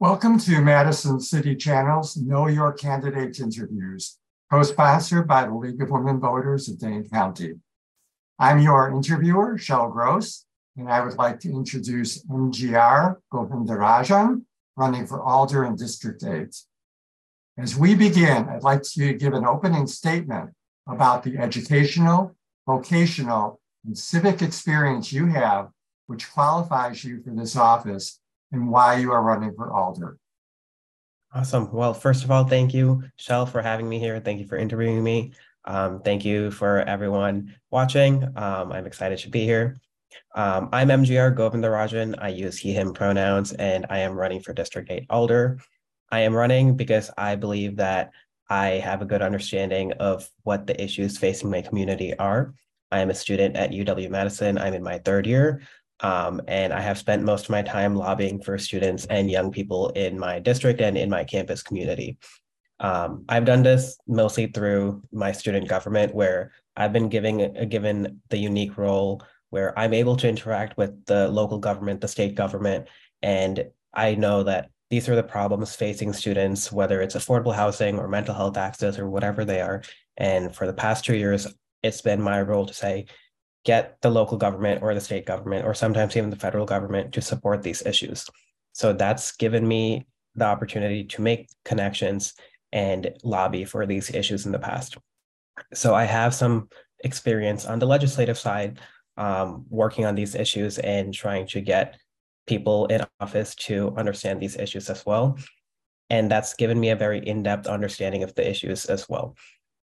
Welcome to Madison City Channel's Know Your Candidates interviews, co-sponsored by the League of Women Voters of Dane County. I'm your interviewer, Shel Gross, and I would like to introduce MGR Govindarajan, running for Alder in District 8. As we begin, I'd like you to give an opening statement about the educational, vocational, and civic experience you have, which qualifies you for this office and why you are running for Alder. Awesome. Well, first of all, thank you, Shel, for having me here. Thank you for interviewing me. Um, thank you for everyone watching. Um, I'm excited to be here. Um, I'm MGR Govindarajan. I use he, him pronouns, and I am running for District 8 Alder. I am running because I believe that I have a good understanding of what the issues facing my community are. I am a student at UW Madison. I'm in my third year. Um, and I have spent most of my time lobbying for students and young people in my district and in my campus community. Um, I've done this mostly through my student government, where I've been giving a, given the unique role where I'm able to interact with the local government, the state government, and I know that these are the problems facing students, whether it's affordable housing or mental health access or whatever they are. And for the past two years, it's been my role to say, get the local government or the state government or sometimes even the federal government to support these issues. So that's given me the opportunity to make connections and lobby for these issues in the past. So I have some experience on the legislative side um, working on these issues and trying to get people in office to understand these issues as well. And that's given me a very in depth understanding of the issues as well.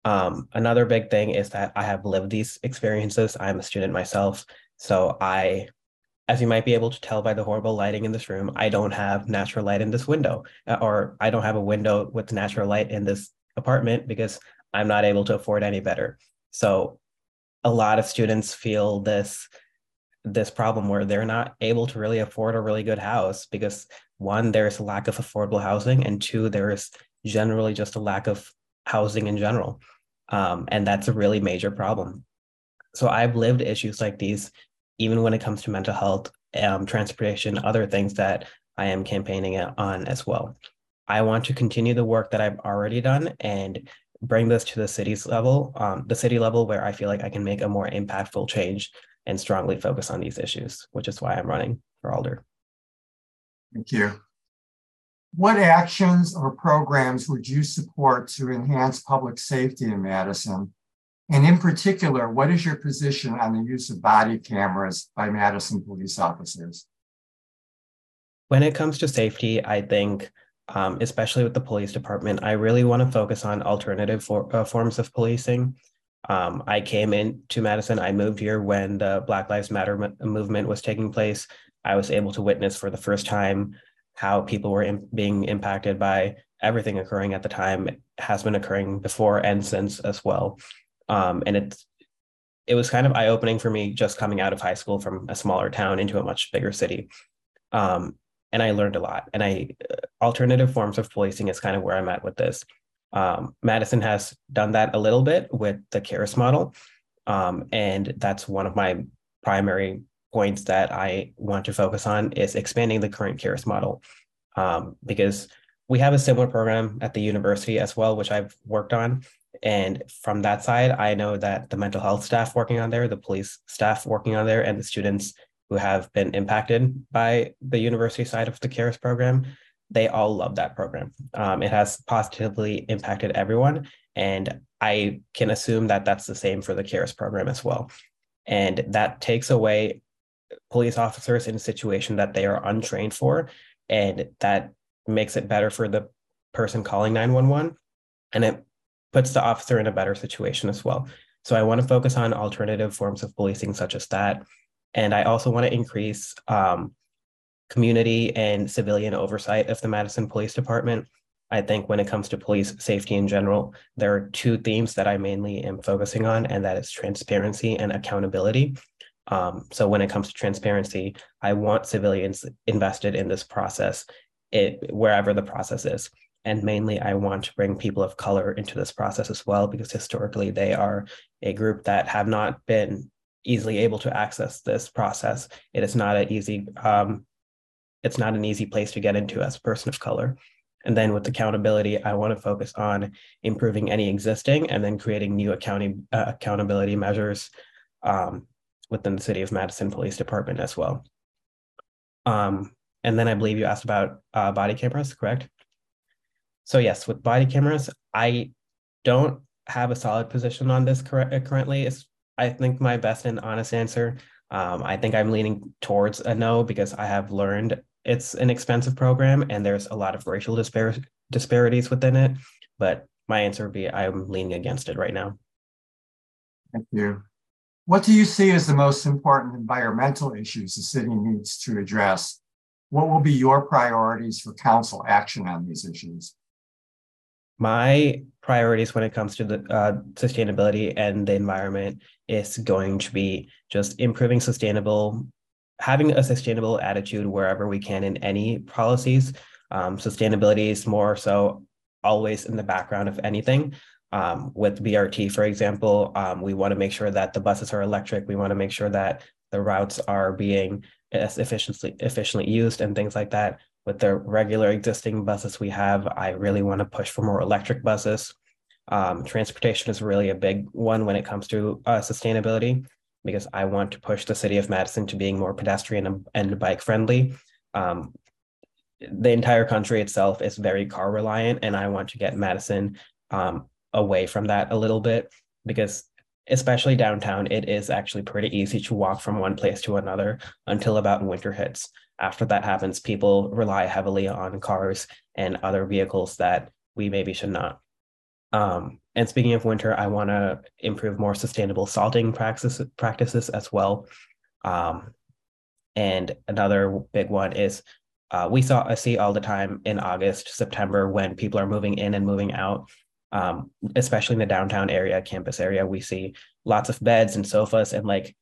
Um, another big thing is that I have lived these experiences. I'm a student myself. So I, as you might be able to tell by the horrible lighting in this room, I don't have natural light in this window, uh, or I don't have a window with natural light in this apartment because I'm not able to afford any better. So a lot of students feel this this problem where they're not able to really afford a really good house because one there's a lack of affordable housing and two there's generally just a lack of housing in general. Um, and that's a really major problem. So I've lived issues like these, even when it comes to mental health, um, transportation, other things that I am campaigning on as well. I want to continue the work that I've already done and bring this to the city's level, um, the city level where I feel like I can make a more impactful change and strongly focus on these issues, which is why I'm running for Alder. Thank you. What actions or programs would you support to enhance public safety in Madison? And in particular, what is your position on the use of body cameras by Madison police officers? When it comes to safety, I think, um, especially with the police department, I really want to focus on alternative for, uh, forms of policing. Um, I came into Madison, I moved here when the Black Lives Matter movement was taking place. I was able to witness for the first time how people were in, being impacted by everything occurring at the time has been occurring before and since as well. Um, and it's it was kind of eye opening for me just coming out of high school from a smaller town into a much bigger city. Um, and I learned a lot. And I uh, alternative forms of policing is kind of where I'm at with this. Um, Madison has done that a little bit with the CARES model, um, and that's one of my primary points that I want to focus on is expanding the current CARES model um, because we have a similar program at the university as well, which I've worked on. And from that side, I know that the mental health staff working on there, the police staff working on there, and the students who have been impacted by the university side of the CARES program, they all love that program. Um, it has positively impacted everyone. And I can assume that that's the same for the CARES program as well. And that takes away police officers in a situation that they are untrained for and that makes it better for the person calling 911 and it puts the officer in a better situation as well. So i want to focus on alternative forms of policing such as that. And i also want to increase um, community and civilian oversight of the madison police department. I think when it comes to police safety in general there are two themes that i mainly am focusing on and that is transparency and accountability um, so when it comes to transparency, I want civilians invested in this process, it, wherever the process is. And mainly, I want to bring people of color into this process as well, because historically they are a group that have not been easily able to access this process. It is not an easy um, it's not an easy place to get into as a person of color. And then with accountability, I want to focus on improving any existing and then creating new accounting uh, accountability measures um, within the City of Madison Police Department as well. Um, and then I believe you asked about uh, body cameras, correct? So yes, with body cameras, I don't have a solid position on this cor- currently. It's, I think my best and honest answer. Um, I think I'm leaning towards a no because I have learned it's an expensive program and there's a lot of racial dispar- disparities within it. But my answer would be I'm leaning against it right now. Thank you. What do you see as the most important environmental issues the city needs to address? What will be your priorities for council action on these issues? My priorities when it comes to the uh, sustainability and the environment is going to be just improving sustainable having a sustainable attitude wherever we can in any policies. Um, sustainability is more so always in the background of anything. Um, with BRT, for example, um, we want to make sure that the buses are electric. We want to make sure that the routes are being as efficiently efficiently used and things like that. With the regular existing buses we have, I really want to push for more electric buses. Um, transportation is really a big one when it comes to uh, sustainability because I want to push the city of Madison to being more pedestrian and, bike friendly. Um, the entire country itself is very car reliant, and I want to get Madison um, away from that a little bit because, especially downtown, it is actually pretty easy to walk from one place to another until about winter hits. After that happens, people rely heavily on cars and other vehicles that we maybe should not. Um, and speaking of winter, I want to improve more sustainable salting practices practices as well. Um, and another big one is uh, we saw I see all the time in August, September when people are moving in and moving out, um, especially in the downtown area, campus area. We see lots of beds and sofas and like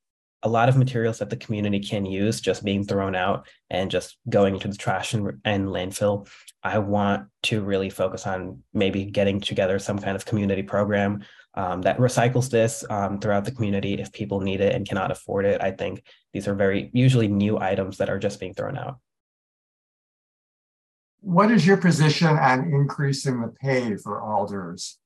a lot of materials that the community can use just being thrown out and just going into the trash and, and landfill. I want to really focus on maybe getting together some kind of community program um, that recycles this um, throughout the community if people need it and cannot afford it. I think these are very usually new items that are just being thrown out. What is your position on increasing the pay for alders?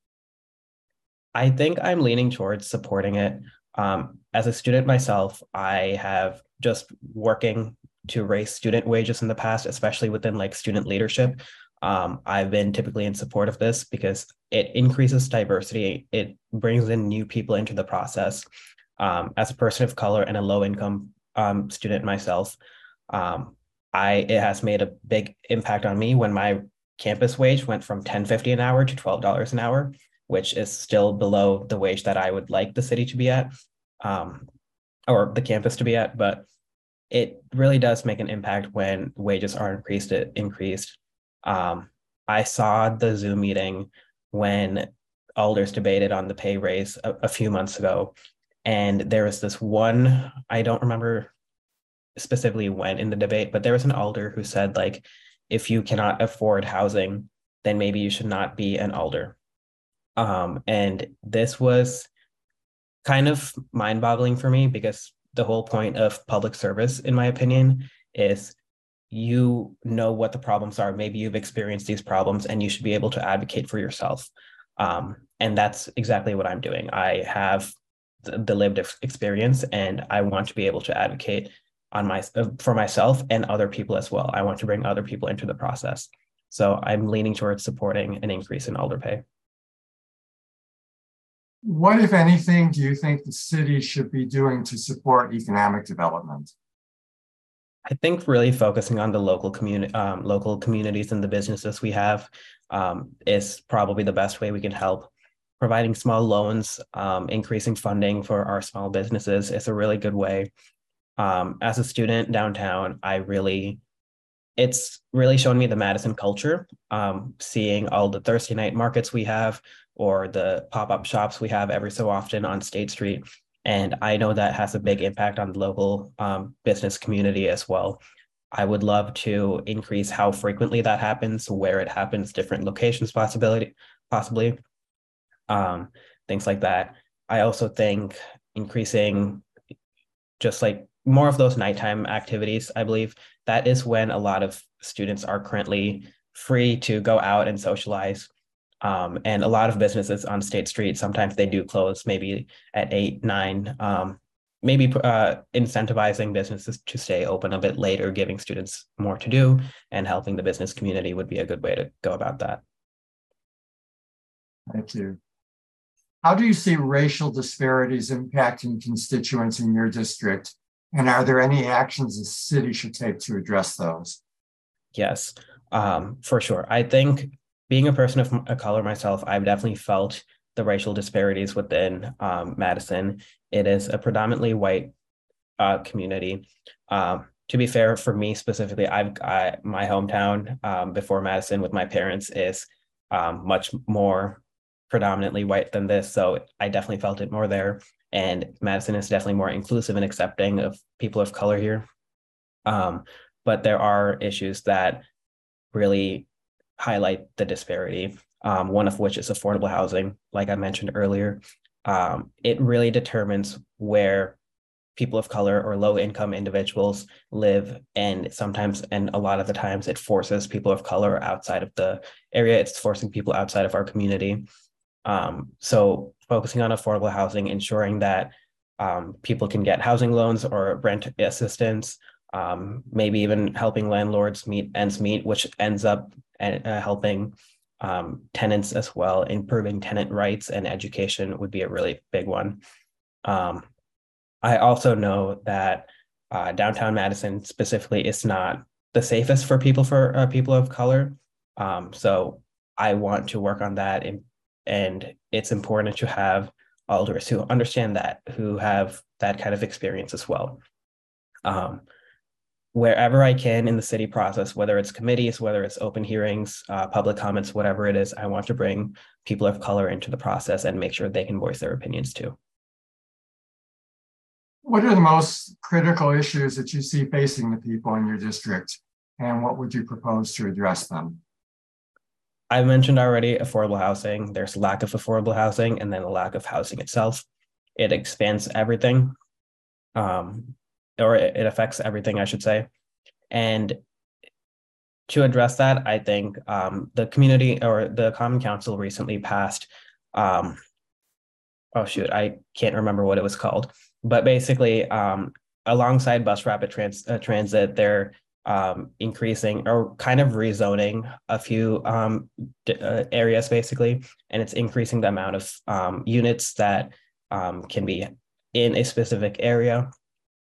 I think I'm leaning towards supporting it. Um, as a student myself, I have just working to raise student wages in the past, especially within like student leadership. Um, I've been typically in support of this because it increases diversity. It brings in new people into the process. Um, as a person of color and a low income um, student myself, um, I it has made a big impact on me when my campus wage went from ten fifty an hour to twelve dollars an hour, which is still below the wage that I would like the city to be at, um, or the campus to be at. But it really does make an impact when wages are increased. It increased. Um, I saw the Zoom meeting when alders debated on the pay raise a, a few months ago, and there was this one I don't remember specifically when in the debate, but there was an alder who said like, if you cannot afford housing, then maybe you should not be an alder. Um, and this was kind of mind-boggling for me because the whole point of public service, in my opinion, is you know what the problems are. Maybe you've experienced these problems and you should be able to advocate for yourself. Um, and that's exactly what I'm doing. I have the lived experience and I want to be able to advocate on my uh, for myself and other people as well. I want to bring other people into the process. So I'm leaning towards supporting an increase in alder pay. What, if anything, do you think the city should be doing to support economic development? I think really focusing on the local community, um, local communities and the businesses we have um, is probably the best way we can help. Providing small loans, um, increasing funding for our small businesses is a really good way. Um, as a student downtown, I really, it's really shown me the Madison culture. Um, seeing all the Thursday night markets we have, or the pop-up shops we have every so often on State Street. And I know that has a big impact on the local um, business community as well. I would love to increase how frequently that happens, where it happens, different locations possibility, possibly, um, things like that. I also think increasing just like more of those nighttime activities, I believe, that is when a lot of students are currently free to go out and socialize. Um, and a lot of businesses on State Street, sometimes they do close maybe at eight, nine, um, maybe uh, incentivizing businesses to stay open a bit later, giving students more to do, and helping the business community would be a good way to go about that. Thank you. How do you see racial disparities impacting constituents in your district? And are there any actions the city should take to address those? Yes, um, for sure. I think being a person of a color myself, I've definitely felt the racial disparities within um, Madison. It is a predominantly white uh, community. Um, to be fair, for me specifically, I've I, my hometown um, before Madison with my parents is um, much more predominantly white than this. So I definitely felt it more there. And Madison is definitely more inclusive and accepting of people of color here. Um, but there are issues that really highlight the disparity, um, one of which is affordable housing, like I mentioned earlier. Um, it really determines where people of color or low income individuals live and sometimes and a lot of the times it forces people of color outside of the area it's forcing people outside of our community um, so focusing on affordable housing, ensuring that um, people can get housing loans or rent assistance, um, maybe even helping landlords meet ends meet, which ends up uh, helping um, tenants as well. Improving tenant rights and education would be a really big one. Um, I also know that uh, downtown Madison specifically is not the safest for people for uh, people of color. Um, so I want to work on that and and it's important to have alders who understand that, who have that kind of experience as well. Um, wherever I can in the city process, whether it's committees, whether it's open hearings, uh, public comments, whatever it is, I want to bring people of color into the process and make sure they can voice their opinions too. What are the most critical issues that you see facing the people in your district, and what would you propose to address them? I mentioned already affordable housing. There's lack of affordable housing and then a lack of housing itself. It expands everything, um, or it, affects everything, I should say. And to address that, I think um, the community or the Common Council recently passed. Um, oh shoot, I can't remember what it was called, but basically, um, alongside bus rapid trans- uh, transit, they're um, increasing or kind of rezoning a few um, d- uh, areas basically, and it's increasing the amount of um, units that um, can be in a specific area.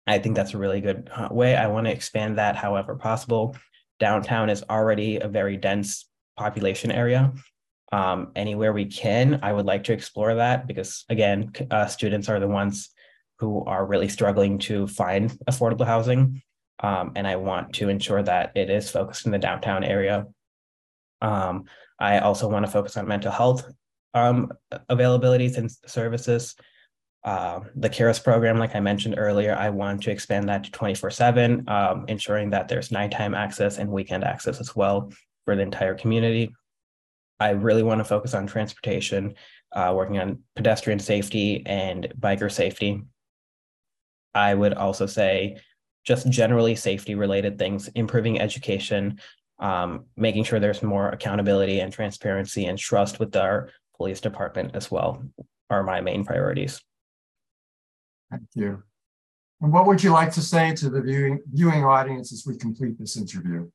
I think that's a really good uh, way. I want to expand that however possible. Downtown is already a very dense population area. Um, anywhere we can, I would like to explore that because, again, uh, students are the ones who are really struggling to find affordable housing um, and I want to ensure that it is focused in the downtown area. Um, I also want to focus on mental health um, availabilities and services. Uh, the CARES program, like I mentioned earlier, I want to expand that to 24 7, um, ensuring that there's nighttime access and weekend access as well for the entire community. I really want to focus on transportation, uh, working on pedestrian safety and biker safety. I would also say just generally safety related things, improving education, um, making sure there's more accountability and transparency and trust with our police department as well are my main priorities. Thank you. And what would you like to say to the viewing, viewing audience as we complete this interview?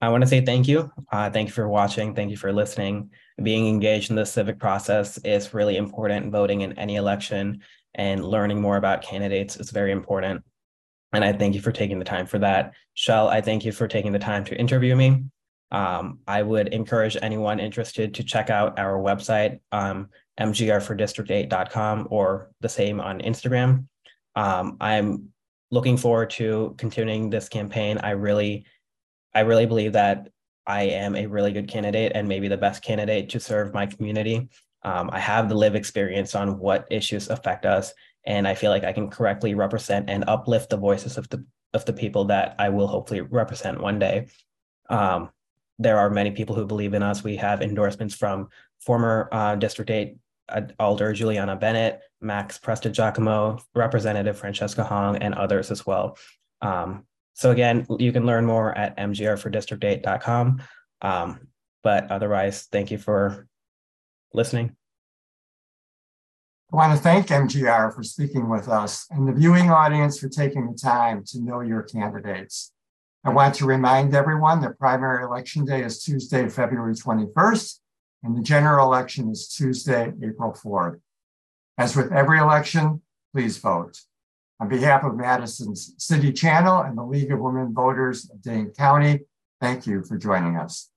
I want to say thank you. Uh, thank you for watching. Thank you for listening. Being engaged in the civic process is really important. Voting in any election and learning more about candidates is very important. And I thank you for taking the time for that. Shel, I thank you for taking the time to interview me. Um, I would encourage anyone interested to check out our website, um, mgrfordistrict8.com, or the same on Instagram. Um, I'm looking forward to continuing this campaign. I really, I really believe that I am a really good candidate and maybe the best candidate to serve my community. Um, I have the live experience on what issues affect us and I feel like I can correctly represent and uplift the voices of the of the people that I will hopefully represent one day. Um, there are many people who believe in us. We have endorsements from former uh, District 8 uh, Alder Juliana Bennett, Max Prestigiacomo, Representative Francesca Hong, and others as well. Um, So again, you can learn more at mgrfordistrict8.com. Um, but otherwise, thank you for listening. I want to thank MGR for speaking with us and the viewing audience for taking the time to know your candidates. I want to remind everyone that primary election day is Tuesday, February 21st, and the general election is Tuesday, April 4th. As with every election, please vote. On behalf of Madison's City Channel and the League of Women Voters of Dane County, thank you for joining us.